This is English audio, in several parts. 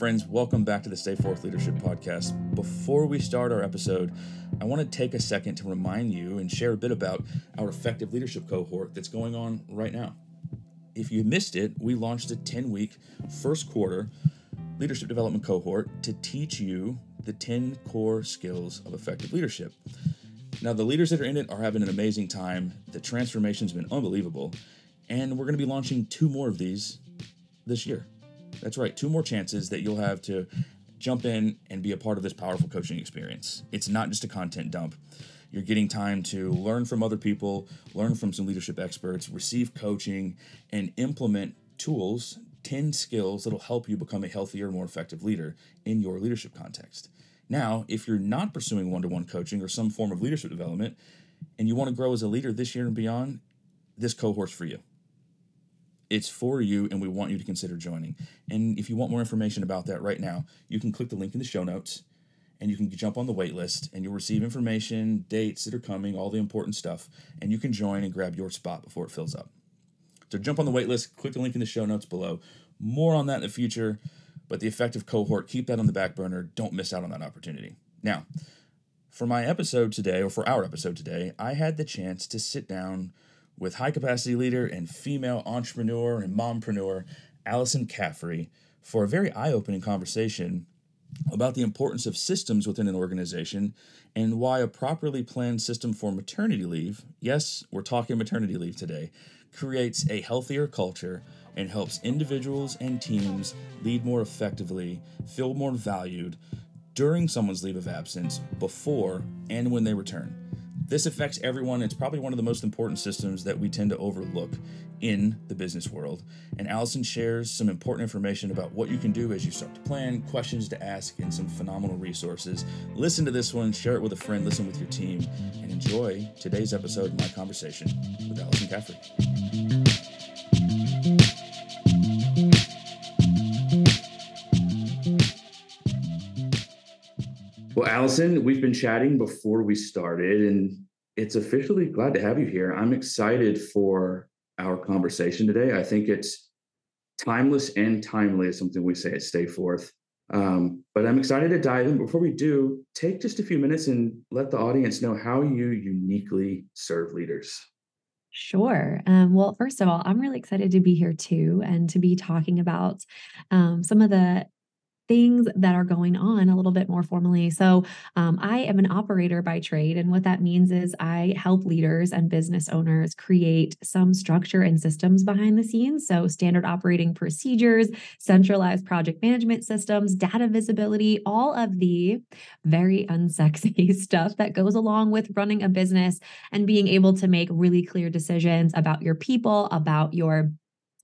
friends. Welcome back to the Stay Forth Leadership Podcast. Before we start our episode, I want to take a second to remind you and share a bit about our effective leadership cohort that's going on right now. If you missed it, we launched a 10 week first quarter leadership development cohort to teach you the 10 core skills of effective leadership. Now, the leaders that are in it are having an amazing time. The transformation's been unbelievable. And we're going to be launching two more of these this year. That's right, two more chances that you'll have to jump in and be a part of this powerful coaching experience. It's not just a content dump. You're getting time to learn from other people, learn from some leadership experts, receive coaching, and implement tools, 10 skills that'll help you become a healthier, more effective leader in your leadership context. Now, if you're not pursuing one to one coaching or some form of leadership development and you want to grow as a leader this year and beyond, this cohort's for you. It's for you, and we want you to consider joining. And if you want more information about that right now, you can click the link in the show notes and you can jump on the wait list and you'll receive information, dates that are coming, all the important stuff, and you can join and grab your spot before it fills up. So jump on the wait list, click the link in the show notes below. More on that in the future. But the effective cohort, keep that on the back burner. Don't miss out on that opportunity. Now, for my episode today, or for our episode today, I had the chance to sit down with high capacity leader and female entrepreneur and mompreneur Allison Caffrey for a very eye opening conversation about the importance of systems within an organization and why a properly planned system for maternity leave, yes, we're talking maternity leave today, creates a healthier culture and helps individuals and teams lead more effectively, feel more valued during someone's leave of absence, before, and when they return. This affects everyone. It's probably one of the most important systems that we tend to overlook in the business world. And Allison shares some important information about what you can do as you start to plan, questions to ask, and some phenomenal resources. Listen to this one, share it with a friend, listen with your team, and enjoy today's episode of my conversation with Allison Caffrey. Allison, we've been chatting before we started, and it's officially glad to have you here. I'm excited for our conversation today. I think it's timeless and timely, is something we say at Stay Forth. Um, but I'm excited to dive in. Before we do, take just a few minutes and let the audience know how you uniquely serve leaders. Sure. Um, well, first of all, I'm really excited to be here too and to be talking about um, some of the things that are going on a little bit more formally. So, um, I am an operator by trade. And what that means is I help leaders and business owners create some structure and systems behind the scenes. So, standard operating procedures, centralized project management systems, data visibility, all of the very unsexy stuff that goes along with running a business and being able to make really clear decisions about your people, about your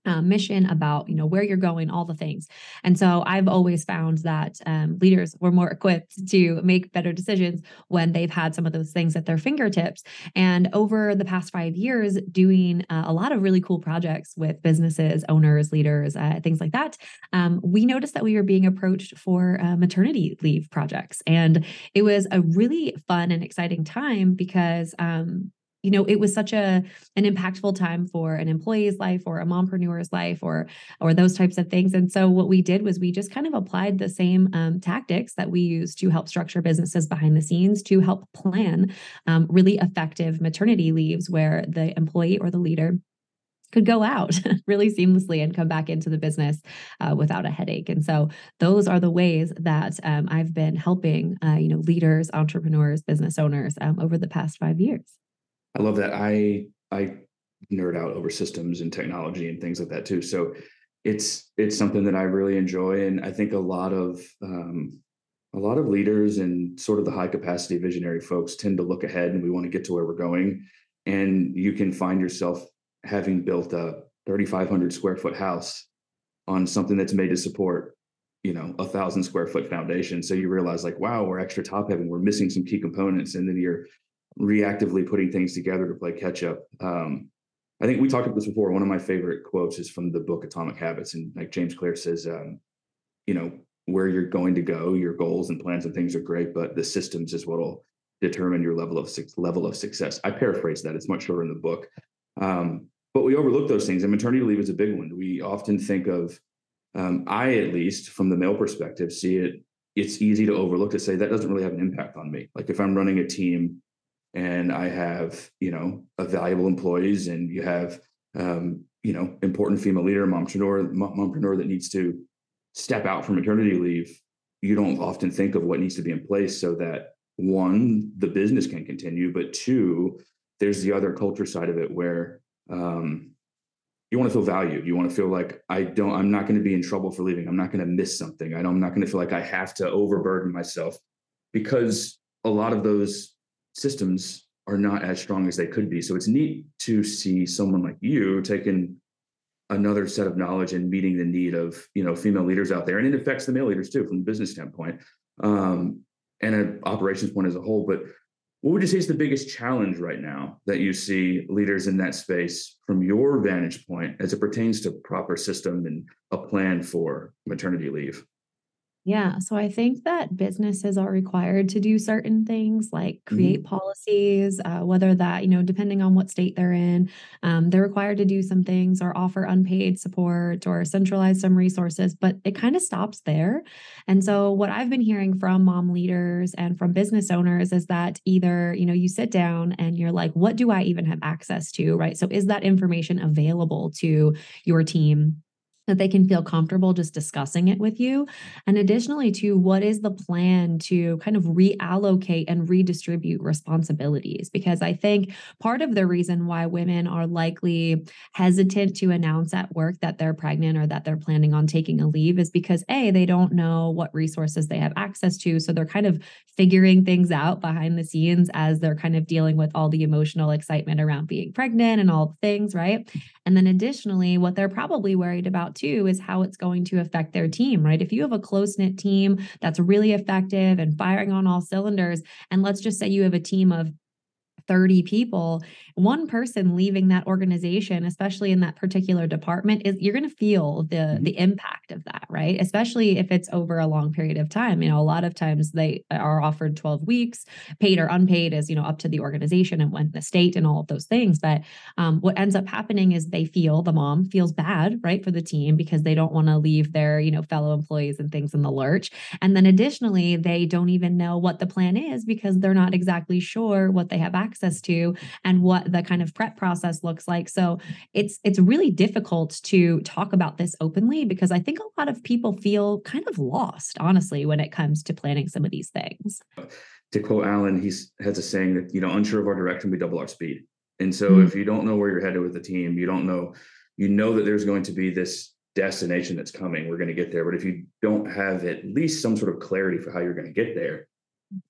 uh, mission, about you know where you're going, all the things. And so I've always found that um, leaders were more equipped to make better decisions when they've had some of those things at their fingertips. And over the past five years, doing uh, a lot of really cool projects with businesses, owners, leaders, uh, things like that, um, we noticed that we were being approached for uh, maternity leave projects, and it was a really fun and exciting time because um, you know it was such a an impactful time for an employee's life or a mompreneur's life or or those types of things and so what we did was we just kind of applied the same um, tactics that we use to help structure businesses behind the scenes to help plan um, really effective maternity leaves where the employee or the leader could go out really seamlessly and come back into the business uh, without a headache. And so those are the ways that um, I've been helping, uh, you know, leaders, entrepreneurs, business owners um, over the past five years. I love that. I I nerd out over systems and technology and things like that too. So it's it's something that I really enjoy, and I think a lot of um, a lot of leaders and sort of the high capacity visionary folks tend to look ahead, and we want to get to where we're going. And you can find yourself having built a 3,500 square foot house on something that's made to support you know a thousand square foot foundation so you realize like wow we're extra top heavy we're missing some key components and then you're reactively putting things together to play catch up. Um, I think we talked about this before. One of my favorite quotes is from the book Atomic Habits, and like James Clear says, um, you know, where you're going to go, your goals and plans and things are great, but the systems is what'll determine your level of level of success. I paraphrase that; it's much shorter in the book, um, but we overlook those things. And maternity leave is a big one. We often think of um, I, at least from the male perspective, see it. It's easy to overlook to say that doesn't really have an impact on me. Like if I'm running a team and I have, you know, valuable employees and you have, um, you know, important female leader, mompreneur, mompreneur that needs to step out from maternity leave, you don't often think of what needs to be in place so that one, the business can continue, but two, there's the other culture side of it where um, you want to feel valued. You want to feel like I don't, I'm not going to be in trouble for leaving. I'm not going to miss something. I I'm not going to feel like I have to overburden myself because a lot of those systems are not as strong as they could be. So it's neat to see someone like you taking another set of knowledge and meeting the need of you know female leaders out there, and it affects the male leaders too from a business standpoint um, and an operations point as a whole. But what would you say is the biggest challenge right now that you see leaders in that space from your vantage point as it pertains to proper system and a plan for maternity leave? Yeah. So I think that businesses are required to do certain things like create hmm policies, uh, whether that, you know, depending on what state they're in, um, they're required to do some things or offer unpaid support or centralize some resources, but it kind of stops there. And so what I've been hearing from mom leaders and from business owners is that either, you know, you sit down and you're like, what do I even have access to? Right. So is that information available to your team? That they can feel comfortable just discussing it with you. And additionally, to what is the plan to kind of reallocate and redistribute responsibilities? Because I think part of the reason why women are likely hesitant to announce at work that they're pregnant or that they're planning on taking a leave is because A, they don't know what resources they have access to. So they're kind of figuring things out behind the scenes as they're kind of dealing with all the emotional excitement around being pregnant and all the things, right? And then additionally, what they're probably worried about too is how it's going to affect their team, right? If you have a close knit team that's really effective and firing on all cylinders, and let's just say you have a team of 30 people, one person leaving that organization, especially in that particular department, is you're going to feel the mm-hmm. the impact of that, right? Especially if it's over a long period of time. You know, a lot of times they are offered 12 weeks, paid or unpaid is, you know, up to the organization and when the state and all of those things. But um, what ends up happening is they feel the mom feels bad, right, for the team because they don't want to leave their, you know, fellow employees and things in the lurch. And then additionally, they don't even know what the plan is because they're not exactly sure what they have access access to and what the kind of prep process looks like. So it's it's really difficult to talk about this openly because I think a lot of people feel kind of lost, honestly, when it comes to planning some of these things. To quote Alan, he has a saying that, you know, unsure of our direction, we double our speed. And so mm-hmm. if you don't know where you're headed with the team, you don't know, you know that there's going to be this destination that's coming. We're going to get there. But if you don't have at least some sort of clarity for how you're going to get there,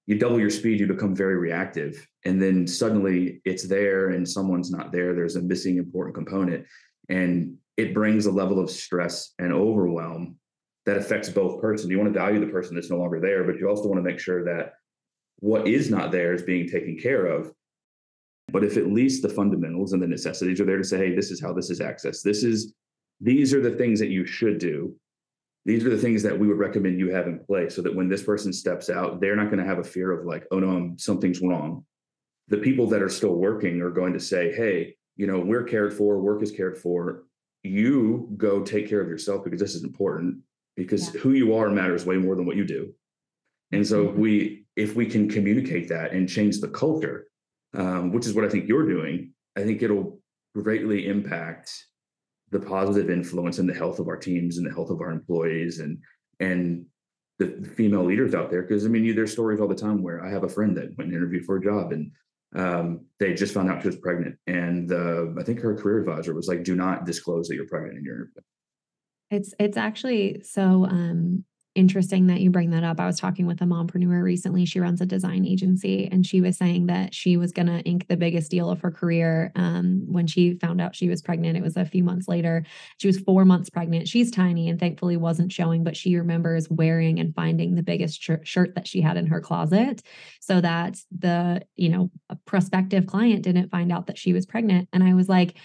you double your speed, you become very reactive. And then suddenly it's there and someone's not there. There's a missing important component. And it brings a level of stress and overwhelm that affects both persons. You want to value the person that's no longer there, but you also want to make sure that what is not there is being taken care of. But if at least the fundamentals and the necessities are there to say, hey, this is how this is accessed. This is these are the things that you should do these are the things that we would recommend you have in place so that when this person steps out, they're not going to have a fear of like, oh no, I'm, something's wrong. The people that are still working are going to say, hey, you know, we're cared for, work is cared for. You go take care of yourself because this is important because yeah. who you are matters way more than what you do. And so mm-hmm. we, if we can communicate that and change the culture, um, which is what I think you're doing, I think it'll greatly impact the positive influence in the health of our teams and the health of our employees and and the, the female leaders out there. Because i mean you, there's stories all the time where i have a friend that went and interviewed for a job and um, they just found out she was pregnant. And uh, i think her career advisor was like do not disclose that you're pregnant in your interview it's it's actually so um interesting that you bring that up. I was talking with a mompreneur recently. She runs a design agency, and she was saying that she was going to ink the biggest deal of her career um, when she found out she was pregnant. It was a few months later. She was four months pregnant. She's tiny and thankfully wasn't showing, but she remembers wearing and finding the biggest sh- shirt that she had in her closet so that the, you know, a prospective client didn't find out that she was pregnant. And I was like,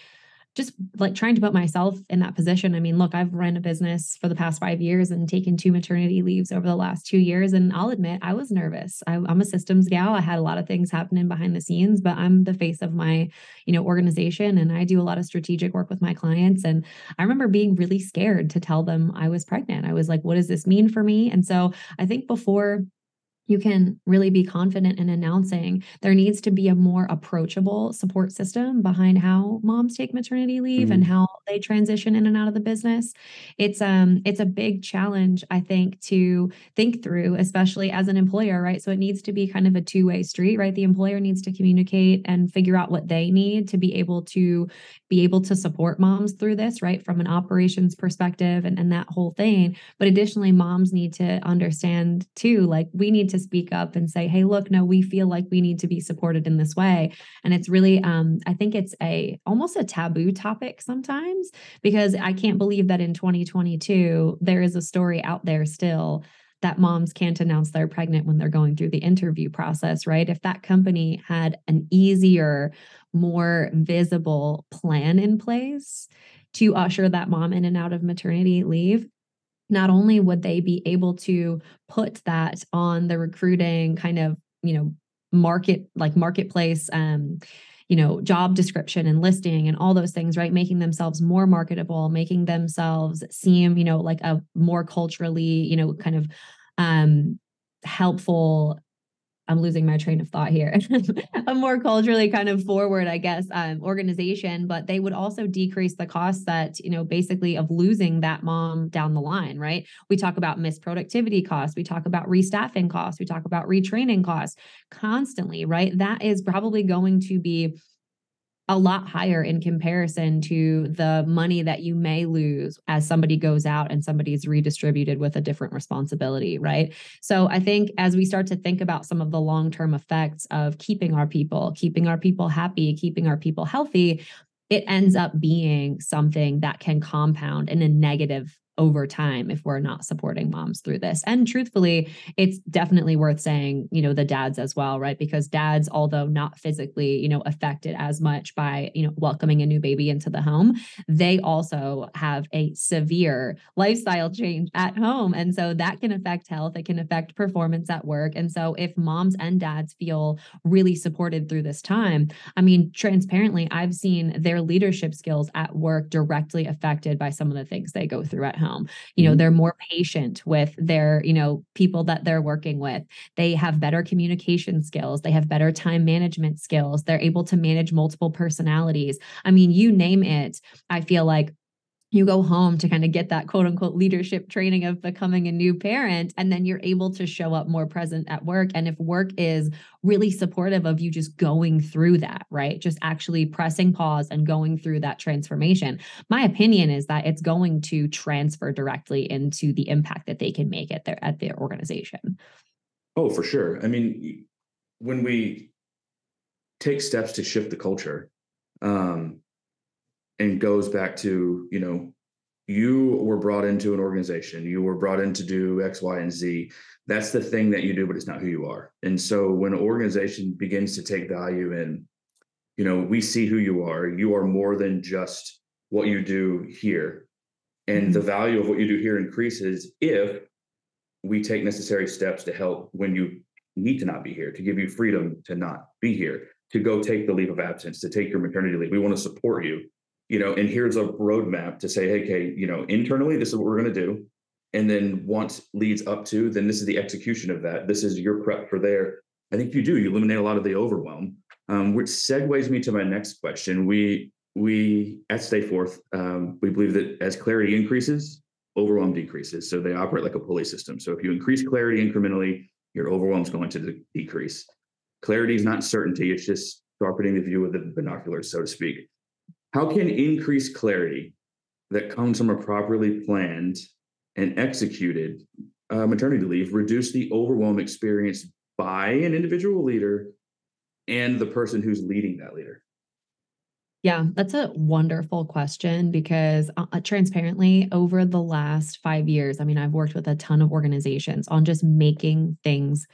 just like trying to put myself in that position. I mean, look, I've run a business for the past five years and taken two maternity leaves over the last two years. And I'll admit, I was nervous. I, am a systems gal. I had a lot of things happening behind the scenes, but I'm the face of my, you know, organization and I do a lot of strategic work with my clients. And I remember being really scared to tell them I was pregnant. I was like, what does this mean for me? And so I think before you can really be confident in announcing. There needs to be a more approachable support system behind how moms take maternity leave mm-hmm. and how they transition in and out of the business. It's um it's a big challenge i think to think through especially as an employer right? So it needs to be kind of a two-way street right? The employer needs to communicate and figure out what they need to be able to be able to support moms through this right? From an operations perspective and, and that whole thing. But additionally moms need to understand too like we need to speak up and say, hey, look, no, we feel like we need to be supported in this way. And it's really, um, I think it's a almost a taboo topic sometimes because I can't believe that in 2022 there is a story out there still that moms can't announce they're pregnant when they're going through the interview process, right? If that company had an easier, more visible plan in place to usher that mom in and out of maternity leave, not only would they be able to put that on the recruiting kind of, you know, market like marketplace um you know job description and listing and all those things right? Making themselves more marketable making themselves seem you know like a more culturally you know kind of um helpful I'm losing my train of thought here. a more culturally kind of forward, I guess, um, organization, but they would also decrease the costs that, you know, basically of losing that mom down the line, right? We talk about missed productivity costs, we talk about restaffing costs, we talk about retraining costs constantly, right? That is probably going to be a lot higher in comparison to the money that you may lose as somebody goes out and somebody's redistributed with a different responsibility, right? So I think as we start to think about some of the long-term effects of keeping our people, keeping our people happy, keeping our people healthy, it ends up being something that can compound in a negative over time if we're not supporting moms through this. And truthfully, it's definitely worth saying, you know, the dads as well, right? Because dads, although not physically, you know, affected as much by, you know, welcoming a new baby into the home, they also have a severe lifestyle change at home. And so that can affect health, it can affect performance at work. And so if moms and dads feel really supported through this time, I mean, transparently, I've seen their leadership skills at work directly affected by some of the things they go through at home. You know, mm-hmm. they're more patient with their, you know, people that they're working with. They have better communication skills. They have better time management skills. They're able to manage multiple personalities. I mean, you name it. I feel like you go home to kind of get that quote unquote leadership training of becoming a new parent and then you're able to show up more present at work. And if work is really supportive of you just going through that right? Just actually pressing pause and going through that transformation. My opinion is that it's going to transfer directly into the impact that they can make at their at their organization. Oh for sure. I mean when we take steps to shift the culture um and goes back to you know you were brought into an organization you were brought in to do x y and z. That's the thing that you do but it's not who you are. And so when an organization begins to take value in you know we see who you are you are more than just what you do here. And mm-hmm. the value of what you do here increases if we take necessary steps to help when you need to not be here to give you freedom to not be here to go take the leave of absence to take your maternity leave. We want to support you you know, and here's a roadmap to say, hey, okay, you know, internally, this is what we're going to do. And then once leads up to, then this is the execution of that. This is your prep for there. I think you do. You eliminate a lot of the overwhelm, um, which segues me to my next question. We we at Stayforth, um, we believe that as clarity increases, overwhelm decreases. So they operate like a pulley system. So if you increase clarity incrementally, your overwhelm is going to de- decrease. Clarity is not certainty; it's just sharpening the view with the binoculars, so to speak. How can increased clarity that comes from a properly planned and executed uh, maternity leave reduce the overwhelm experienced by an individual leader and the person who's leading that leader? Yeah, that's a wonderful question because uh, uh, transparently, over the last five years, I mean, I've worked with a ton of organizations on just making things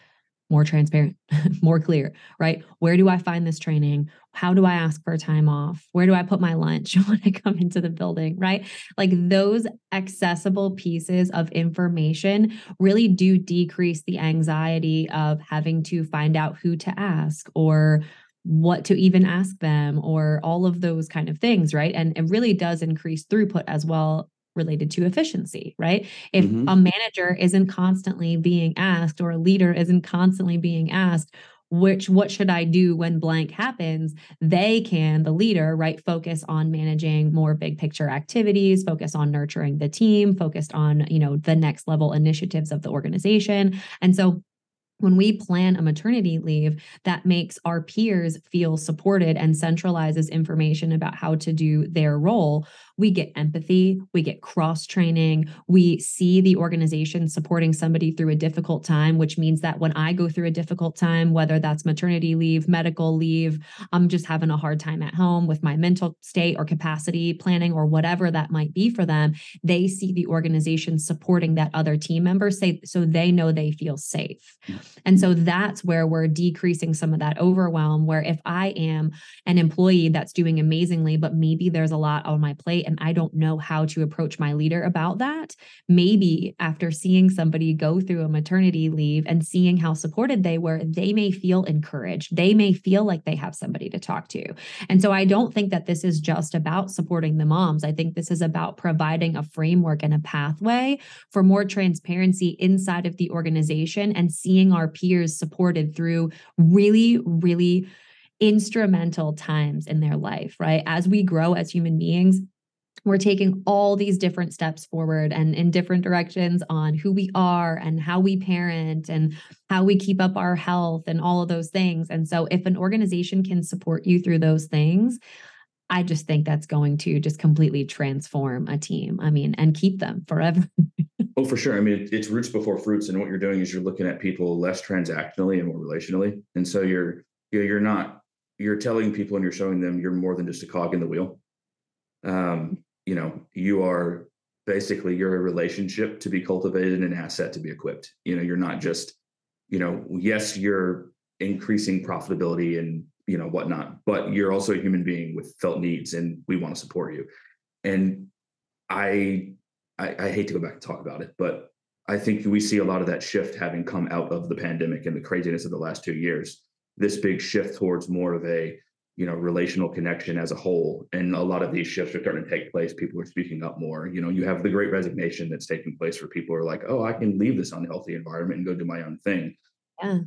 more transparent, more clear, right? Where do I find this training? How do I ask for time off? Where do I put my lunch when I come into the building, right? Like those accessible pieces of information really do decrease the anxiety of having to find out who to ask or what to even ask them or all of those kind of things, right? And it really does increase throughput as well related to efficiency, right? If mm-hmm. a manager isn't constantly being asked or a leader isn't constantly being asked, which what should I do when blank happens? They can, the leader, right, focus on managing more big picture activities, focus on nurturing the team, focused on, you know, the next level initiatives of the organization. And so when we plan a maternity leave that makes our peers feel supported and centralizes information about how to do their role, we get empathy, we get cross training, we see the organization supporting somebody through a difficult time, which means that when I go through a difficult time, whether that's maternity leave, medical leave, I'm just having a hard time at home with my mental state or capacity planning or whatever that might be for them, they see the organization supporting that other team member say so they know they feel safe. And so that's where we're decreasing some of that overwhelm. Where if I am an employee that's doing amazingly, but maybe there's a lot on my plate and I don't know how to approach my leader about that, maybe after seeing somebody go through a maternity leave and seeing how supported they were, they may feel encouraged. They may feel like they have somebody to talk to. And so I don't think that this is just about supporting the moms. I think this is about providing a framework and a pathway for more transparency inside of the organization and seeing our peers supported through really, really instrumental times in their life, right? As we grow as human beings, we're taking all these different steps forward and in different directions on who we are and how we parent and how we keep up our health and all of those things. And so, if an organization can support you through those things, I just think that's going to just completely transform a team. I mean, and keep them forever. oh, for sure. I mean, it's roots before fruits, and what you're doing is you're looking at people less transactionally and more relationally. And so you're you're not you're telling people and you're showing them you're more than just a cog in the wheel. Um, you know, you are basically you're a relationship to be cultivated and an asset to be equipped. You know, you're not just, you know, yes, you're increasing profitability and you know whatnot but you're also a human being with felt needs and we want to support you. And I, I i hate to go back and talk about it but i think we see a lot of that shift having come out of the pandemic and the craziness of the last two years. This big shift towards more of a you know relational connection as a whole and a lot of these shifts are starting to take place. People are speaking up more. You know you have the great resignation that's taking place where people are like oh i can leave this unhealthy environment and go do my own thing. Yeah.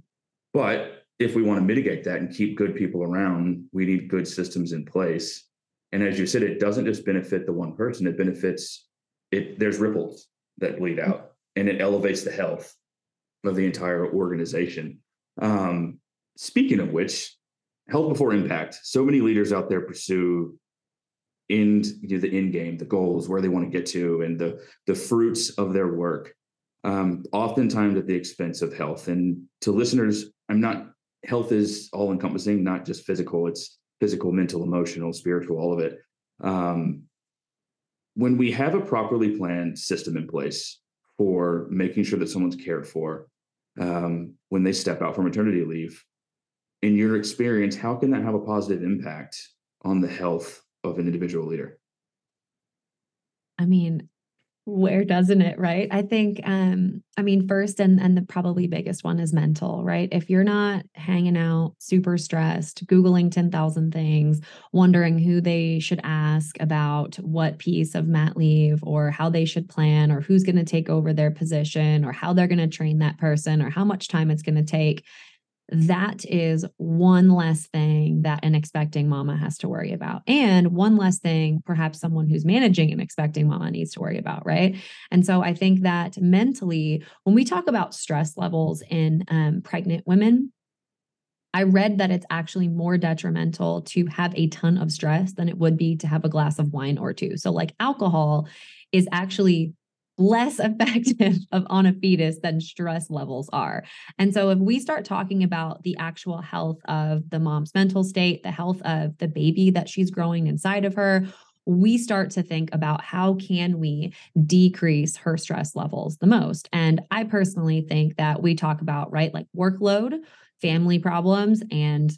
but if we want to mitigate that and keep good people around, we need good systems in place. And as you said, it doesn't just benefit the one person, it benefits it. There's ripples that bleed out and it elevates the health of the entire organization. Um, speaking of which, health before impact. So many leaders out there pursue in you know, the end game, the goals, where they want to get to, and the the fruits of their work. Um, oftentimes at the expense of health. And to listeners, I'm not health is all encompassing, not just physical. It's physical, mental, emotional, spiritual, all of it. Um, when we have a properly planned system in place for making sure that someone's cared for um, when they step out for maternity leave, in your experience, how can that have a positive impact on the health of an individual leader? I mean, where doesn't it right? I think um i mean first and and the probably biggest one is mental right? If you're not hanging out super stressed googling 10,000 things wondering who they should ask about what piece of mat leave or how they should plan or who's going to take over their position or how they're going to train that person or how much time it's going to take that is one less thing that an expecting mama has to worry about. And one less thing, perhaps someone who's managing an expecting mama needs to worry about. Right. And so I think that mentally, when we talk about stress levels in um, pregnant women, I read that it's actually more detrimental to have a ton of stress than it would be to have a glass of wine or two. So, like alcohol is actually less effective of on a fetus than stress levels are. And so if we start talking about the actual health of the mom's mental state, the health of the baby that she's growing inside of her, we start to think about how can we decrease her stress levels the most. And I personally think that we talk about, right, like workload, family problems, and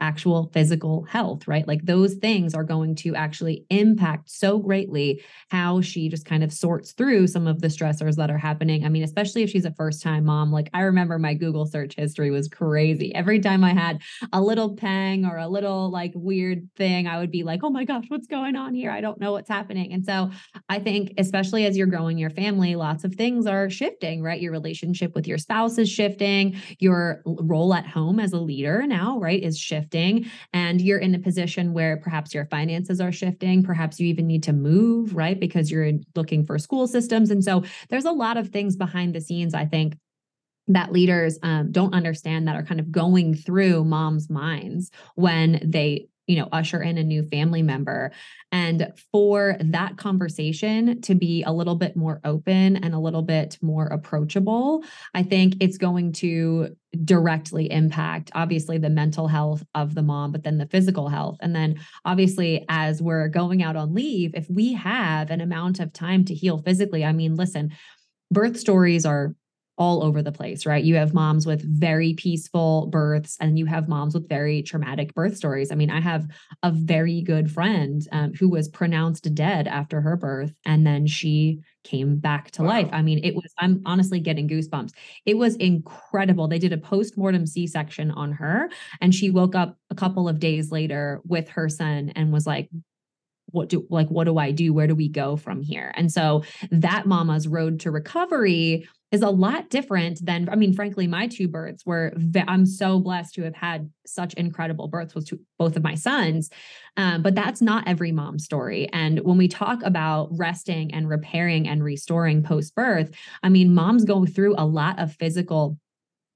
actual physical health, right? Like those things are going to actually impact so greatly how she just kind of sorts through some of the stressors that are happening. I mean, especially if she's a first time mom, like I remember my Google search history was crazy. Every time I had a little pang or a little like weird thing, I would be like, oh my gosh, what's going on here? I don't know what's happening. And so I think, especially as you're growing your family, lots of things are shifting, right? Your relationship with your spouse is shifting, your role at home as a leader now, right, is shifting shifting and you're in a position where perhaps your finances are shifting, perhaps you even need to move, right? Because you're looking for school systems. And so there's a lot of things behind the scenes, I think, that leaders um, don't understand that are kind of going through moms' minds when they you know usher in a new family member. And for that conversation to be a little bit more open and a little bit more approachable i think it's going to directly impact obviously the mental health of the mom but then the physical health. And then obviously as we're going out on leave if we have an amount of time to heal physically i mean listen birth stories are all over the place, right? You have moms with very peaceful births, and you have moms with very traumatic birth stories. I mean, I have a very good friend um, who was pronounced dead after her birth, and then she came back to wow. life. I mean, it was, I'm honestly getting goosebumps. It was incredible. They did a post mortem C section on her, and she woke up a couple of days later with her son and was like, what do like what do I do? Where do we go from here? And so that mama's road to recovery is a lot different than I mean, frankly, my two births were I'm so blessed to have had such incredible births with both of my sons. Um, but that's not every mom's story. And when we talk about resting and repairing and restoring post birth, I mean, moms go through a lot of physical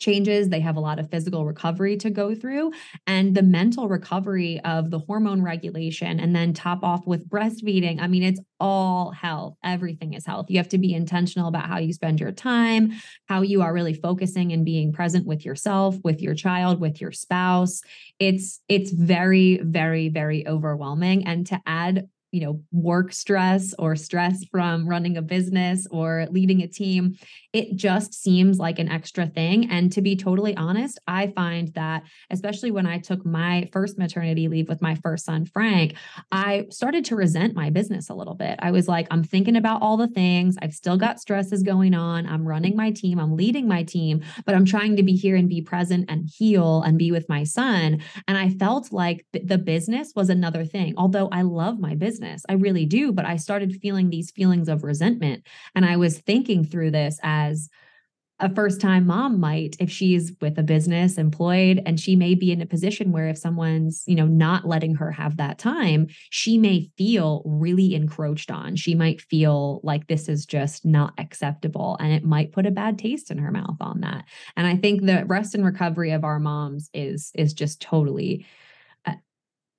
changes. They have a lot of physical recovery to go through and the mental recovery of the hormone regulation and then top off with breastfeeding. I mean, it's all health. Everything is health. You have to be intentional about how you spend your time, how you are really focusing and being present with yourself, with your child, with your spouse. It's it's very very very overwhelming and to add you know work stress or stress from running a business or leading a team it just seems like an extra thing. And to be totally honest i find that especially when i took my first maternity leave with my first son frank i started to resent my business a little bit. I was like i'm thinking about all the things. I've still got stresses going on. I'm running my team. I'm leading my team but i'm trying to be here and be present and heal and be with my son. And i felt like the business was another thing. Although i love my business business. I really do. But I started feeling these feelings of resentment. And I was thinking through this as a first time mom might if she's with a business employed and she may be in a position where if someone's you know not letting her have that time she may feel really encroached on she might feel like this is just not acceptable and it might put a bad taste in her mouth on that and i think the rest and recovery of our moms is is just totally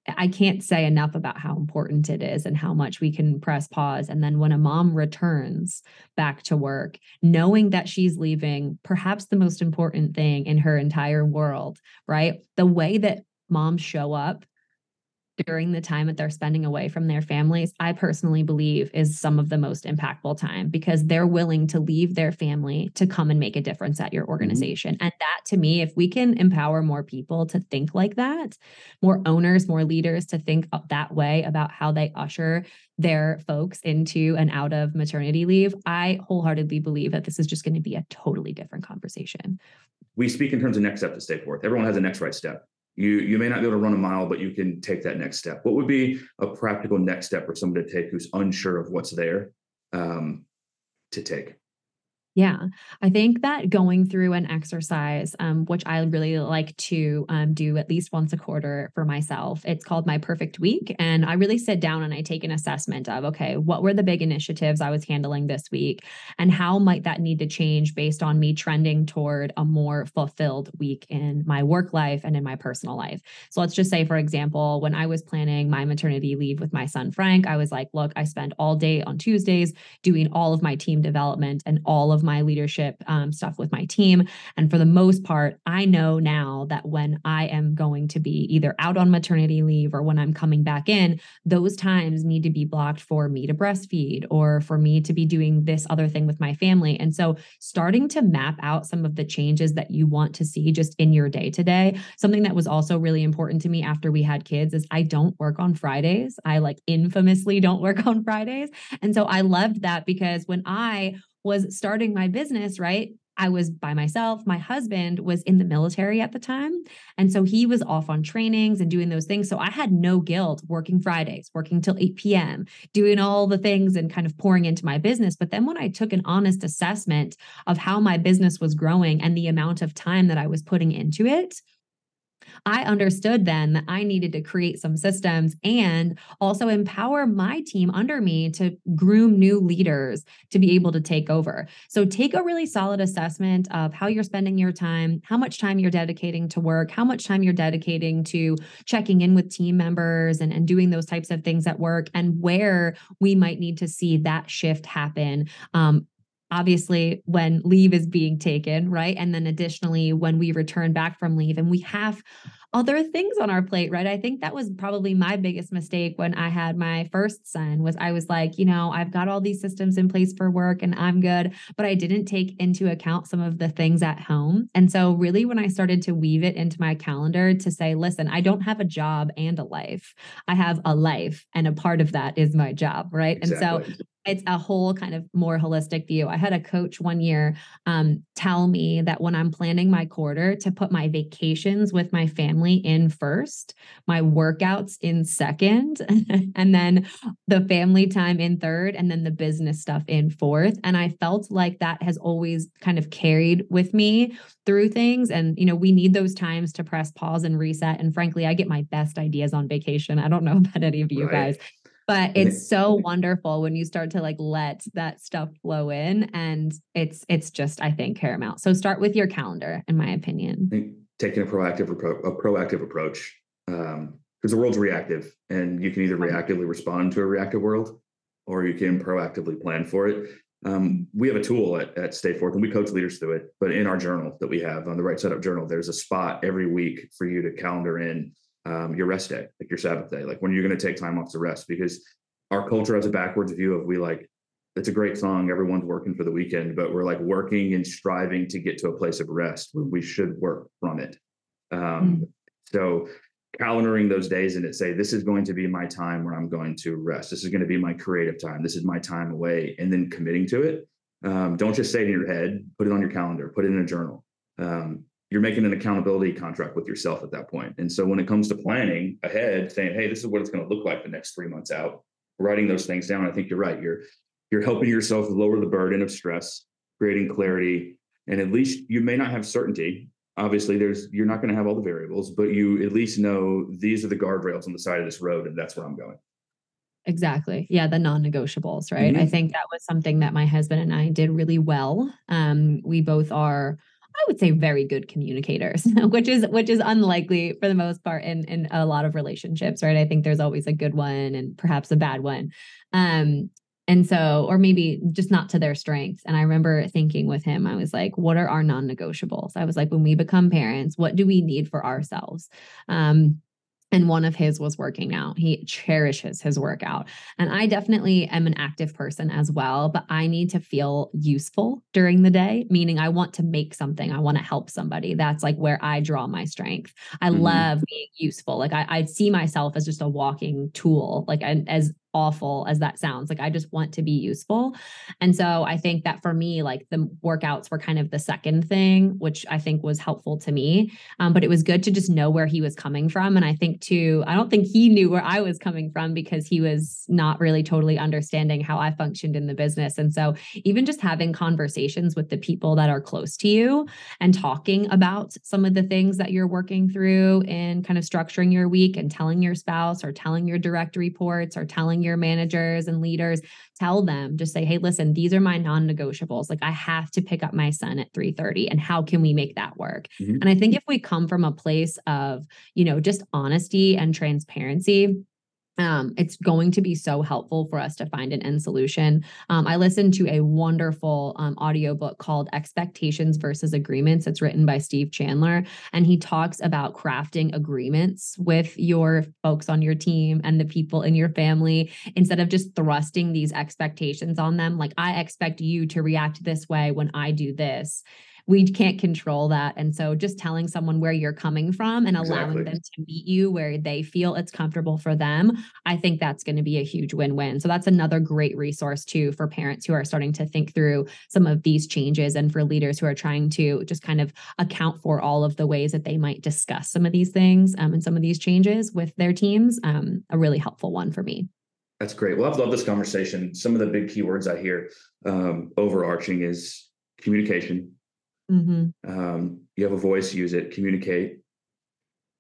I can't say enough about how important it is and how much we can press pause. And then when a mom returns back to work, knowing that she's leaving perhaps the most important thing in her entire world, right? The way that moms show up during the time that they're spending away from their families, I personally believe is some of the most impactful time because they're willing to leave their family to come and make a difference at your mm-hmm. organization. Mm-hmm. And that to me, if we can empower more people to think like that, more owners, more leaders to think that way about how they usher their folks into and out of maternity leave, I wholeheartedly believe that this is just going to be a totally different conversation. We speak in terms of next step to stay forth. Everyone has a next right step you you may not be able to run a mile but you can take that next step. What would be a practical next step for somebody to take who's unsure of what's there um, to take yeah, I think that going through an exercise, um, which I really like to um, do at least once a quarter for myself, it's called my perfect week. And I really sit down and I take an assessment of, okay, what were the big initiatives I was handling this week? And how might that need to change based on me trending toward a more fulfilled week in my work life and in my personal life? So let's just say, for example, when I was planning my maternity leave with my son, Frank, I was like, look, I spent all day on Tuesdays doing all of my team development and all of of my leadership um, stuff with my team. And for the most part, I know now that when I am going to be either out on maternity leave or when I'm coming back in, those times need to be blocked for me to breastfeed or for me to be doing this other thing with my family. And so starting to map out some of the changes that you want to see just in your day to day. Something that was also really important to me after we had kids is I don't work on Fridays. I like infamously don't work on Fridays. And so I loved that because when I was starting my business, right? I was by myself. My husband was in the military at the time. And so he was off on trainings and doing those things. So I had no guilt working Fridays, working till 8 p.m., doing all the things and kind of pouring into my business. But then when I took an honest assessment of how my business was growing and the amount of time that I was putting into it, I understood then that I needed to create some systems and also empower my team under me to groom new leaders to be able to take over. So take a really solid assessment of how you're spending your time, how much time you're dedicating to work, how much time you're dedicating to checking in with team members and, and doing those types of things at work, and where we might need to see that shift happen um, obviously when leave is being taken, right? And then additionally, when we return back from leave and we have other things on our plate, right? I think that was probably my biggest mistake when I had my first son was I was like, you know, I've got all these systems in place for work and I'm good, but I didn't take into account some of the things at home. And so really when I started to weave it into my calendar to say, listen, I don't have a job and a life. I have a life and a part of that is my job, right? Exactly. And so it's a whole kind of more holistic view. I had a coach one year um, tell me that when I'm planning my quarter to put my vacations with my family in first, my workouts in second, and then the family time in third, and then the business stuff in fourth. And I felt like that has always kind of carried with me through things. And, you know, we need those times to press pause and reset. And frankly, I get my best ideas on vacation. I don't know about any of you right. guys but it's so wonderful when you start to like let that stuff flow in and it's it's just i think paramount. So start with your calendar in my opinion. Taking a proactive a proactive approach um because the world's reactive and you can either reactively respond to a reactive world or you can proactively plan for it. Um, we have a tool at, at Stay Forth and we coach leaders through it. But in our journal that we have on the Right Side Up journal, there's a spot every week for you to calendar in um, your rest day, like your Sabbath day, like when you're going to take time off to rest, because our culture has a backwards view of we like it's a great song. Everyone's working for the weekend, but we're like working and striving to get to a place of rest when we should work from it. Um, mm. So calendaring those days and it say this is going to be my time where I'm going to rest. This is going to be my creative time. This is my time away, and then committing to it. Um, don't just say it in your head. Put it on your calendar. Put it in a journal. Um, you're making an accountability contract with yourself at that point. And so when it comes to planning ahead, saying, "Hey, this is what it's going to look like the next three months out," writing those things down, I think you're right. You're you're helping yourself lower the burden of stress, creating clarity, and at least you may not have certainty. Obviously, there's you're not going to have all the variables, but you at least know these are the guardrails on the side of this road, and that's where I'm going. Exactly. Yeah, the non-negotiables, right? Mm-hmm. I think that was something that my husband and I did really well. Um, we both are I would say very good communicators, which is which is unlikely for the most part in in a lot of relationships, right? I think there's always a good one and perhaps a bad one. Um and so or maybe just not to their strengths. And I remember thinking with him, I was like, what are our non-negotiables? I was like, when we become parents, what do we need for ourselves? Um and one of his was working out. He cherishes his workout. And I definitely am an active person as well, but I need to feel useful during the day, meaning I want to make something, I want to help somebody. That's like where I draw my strength. I mm-hmm. love being useful. Like I, I see myself as just a walking tool, like as awful as that sounds. Like I just want to be useful. And so I think that for me, like the workouts were kind of the second thing, which I think was helpful to me. Um, but it was good to just know where he was coming from. And I think too, I don't think he knew where I was coming from because he was not really totally understanding how I functioned in the business. And so even just having conversations with the people that are close to you and talking about some of the things that you're working through and kind of structuring your week and telling your spouse or telling your direct reports or telling your managers and leaders tell them just say hey listen these are my non-negotiables like i have to pick up my son at 3:30 and how can we make that work mm-hmm. and i think if we come from a place of you know just honesty and transparency um, it's going to be so helpful for us to find an end solution. Um, I listened to a wonderful um, audiobook called Expectations versus Agreements. It's written by Steve Chandler, and he talks about crafting agreements with your folks on your team and the people in your family instead of just thrusting these expectations on them. Like, I expect you to react this way when I do this we can't control that. And so just telling someone where you're coming from and allowing them to meet you where they feel it's comfortable for them, I think that's going to be a huge win win. So that's another great resource too for parents who are starting to think through some of these changes and for leaders who are trying to just kind of account for all of the ways that they might discuss some of these things um, and some of these changes with their teams. Um, a really helpful one for me. That's great. Well, I've loved this conversation. Some of the big keywords I hear um, overarching is communication, Mm-hmm. Um, you have a voice, use it, communicate,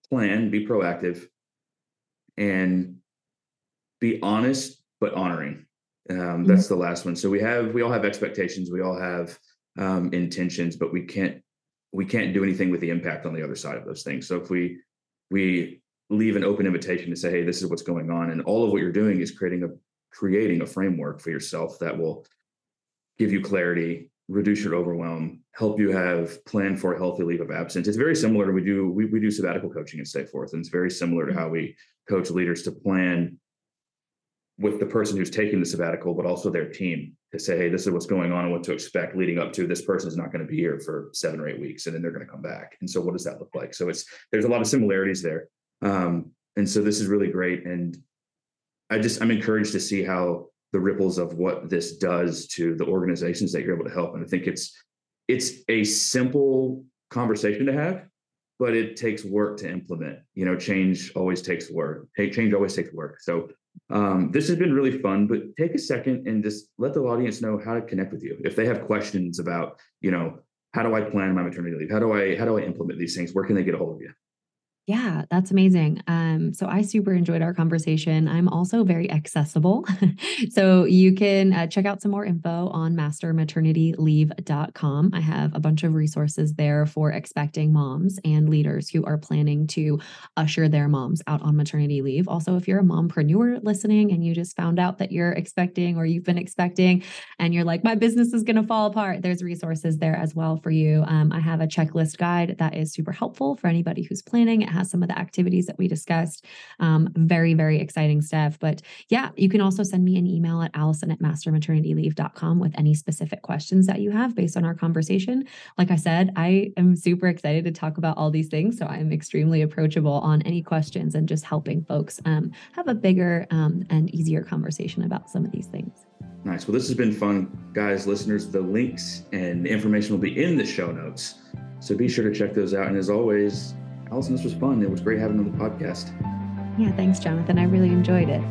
plan, be proactive, and be honest but honoring. Um, mm-hmm. That's the last one. So we have we all have expectations, we all have um, intentions, but we can't we can't do anything with the impact on the other side of those things. So if we we leave an open invitation to say, hey, this is what's going on, and all of what you're doing is creating a creating a framework for yourself that will give you clarity reduce your overwhelm, help you have plan for a healthy leave of absence. It's very similar to we do we, we do sabbatical coaching at Stay Forth, and it's very similar to how we coach leaders to plan with the person who's taking the sabbatical, but also their team to say, hey, this is what's going on and what to expect leading up to this person is not going to be here for seven or eight weeks, and then they're going to come back. And so, what does that look like? So it's there's a lot of similarities there, um, and so this is really great. And I just I'm encouraged to see how the ripples of what this does to the organizations that you're able to help. And I think it's it's a simple conversation to have, but it takes work to implement. You know, change always takes work. Change always takes work. So um, this has been really fun. But take a second and just let the audience know how to connect with you. If they have questions about, you know, how do I plan my maternity leave? How do I how do I implement these things? Where can they get a hold of you? Yeah, that's amazing. Um, so I super enjoyed our conversation. I'm also very accessible. so you can uh, check out some more info on mastermaternityleave.com. I have a bunch of resources there for expecting moms and leaders who are planning to usher their moms out on maternity leave. Also, if you're a mompreneur listening and you just found out that you're expecting or you've been expecting and you're like, my business is going to fall apart, there's resources there as well for you. Um, I have a checklist guide that is super helpful for anybody who's planning has some of the activities that we discussed. Um, very, very exciting stuff. But yeah, you can also send me an email at allison at mastermaternityleave.com with any specific questions that you have based on our conversation. Like I said, I am super excited to talk about all these things. So I'm extremely approachable on any questions and just helping folks um, have a bigger um, and easier conversation about some of these things. Nice. Well, this has been fun, guys, listeners. The links and information will be in the show notes. So be sure to check those out. And as always, Allison, this was fun. It was great having you on the podcast. Yeah, thanks, Jonathan. I really enjoyed it.